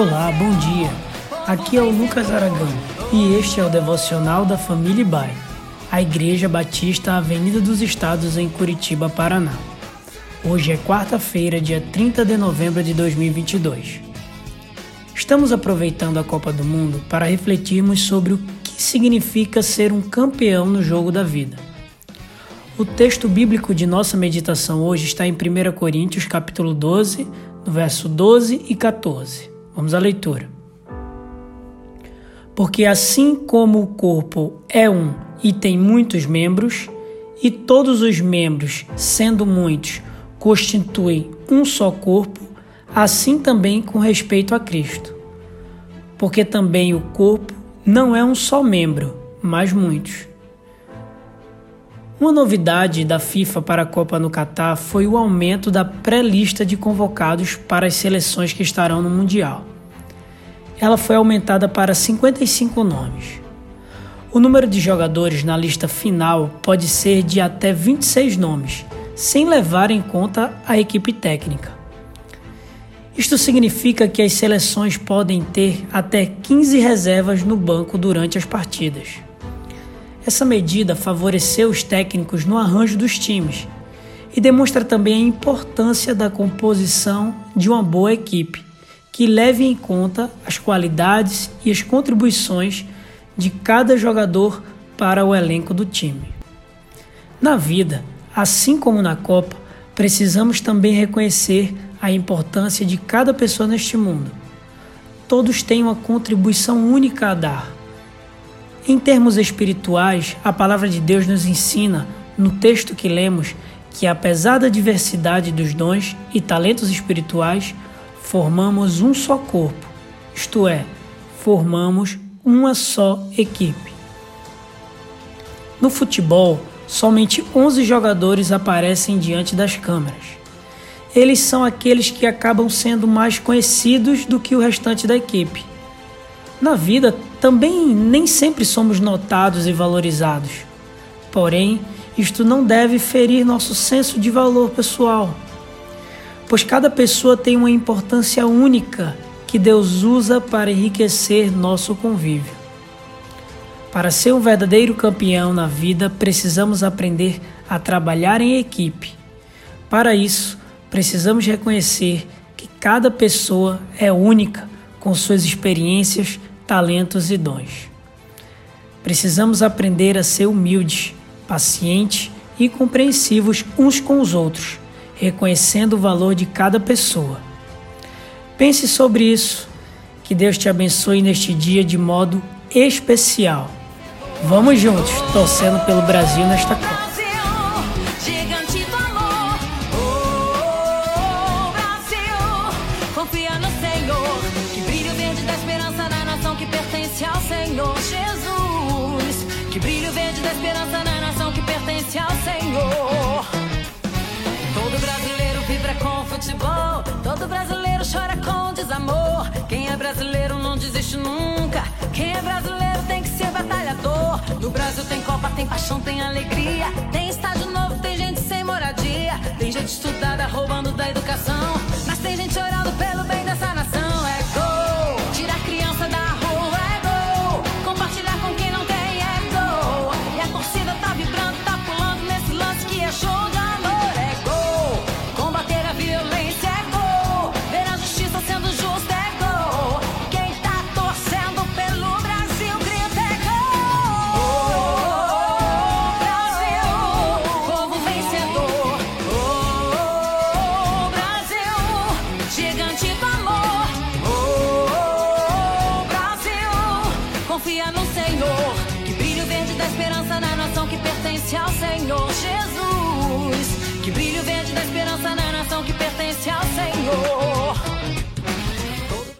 Olá, bom dia. Aqui é o Lucas Aragão e este é o devocional da família Bai, a Igreja Batista Avenida dos Estados em Curitiba, Paraná. Hoje é quarta-feira, dia 30 de novembro de 2022. Estamos aproveitando a Copa do Mundo para refletirmos sobre o que significa ser um campeão no jogo da vida. O texto bíblico de nossa meditação hoje está em 1 Coríntios capítulo 12, no verso 12 e 14. Vamos à leitura. Porque assim como o corpo é um e tem muitos membros, e todos os membros, sendo muitos, constituem um só corpo, assim também com respeito a Cristo. Porque também o corpo não é um só membro, mas muitos. Uma novidade da FIFA para a Copa no Catar foi o aumento da pré-lista de convocados para as seleções que estarão no Mundial. Ela foi aumentada para 55 nomes. O número de jogadores na lista final pode ser de até 26 nomes, sem levar em conta a equipe técnica. Isto significa que as seleções podem ter até 15 reservas no banco durante as partidas. Essa medida favoreceu os técnicos no arranjo dos times e demonstra também a importância da composição de uma boa equipe, que leve em conta as qualidades e as contribuições de cada jogador para o elenco do time. Na vida, assim como na Copa, precisamos também reconhecer a importância de cada pessoa neste mundo. Todos têm uma contribuição única a dar em termos espirituais, a palavra de Deus nos ensina, no texto que lemos, que apesar da diversidade dos dons e talentos espirituais, formamos um só corpo, isto é, formamos uma só equipe. No futebol, somente 11 jogadores aparecem diante das câmeras. Eles são aqueles que acabam sendo mais conhecidos do que o restante da equipe. Na vida, também nem sempre somos notados e valorizados. Porém, isto não deve ferir nosso senso de valor pessoal, pois cada pessoa tem uma importância única que Deus usa para enriquecer nosso convívio. Para ser um verdadeiro campeão na vida, precisamos aprender a trabalhar em equipe. Para isso, precisamos reconhecer que cada pessoa é única com suas experiências, talentos e dons. Precisamos aprender a ser humildes, pacientes e compreensivos uns com os outros, reconhecendo o valor de cada pessoa. Pense sobre isso. Que Deus te abençoe neste dia de modo especial. Vamos juntos, torcendo pelo Brasil nesta Copa. Senhor Jesus. Que brilho verde da esperança na nação que pertence ao Senhor. Todo brasileiro vibra com futebol. Todo brasileiro chora com desamor. Quem é brasileiro não desiste nunca. Quem é brasileiro tem que ser batalhador. No Brasil tem Copa, tem paixão, tem alegria. Tem estádio novo, tem gente sem moradia. Tem gente estudada pertence ao Senhor Jesus. Que brilho verde da esperança na nação que pertence ao Senhor.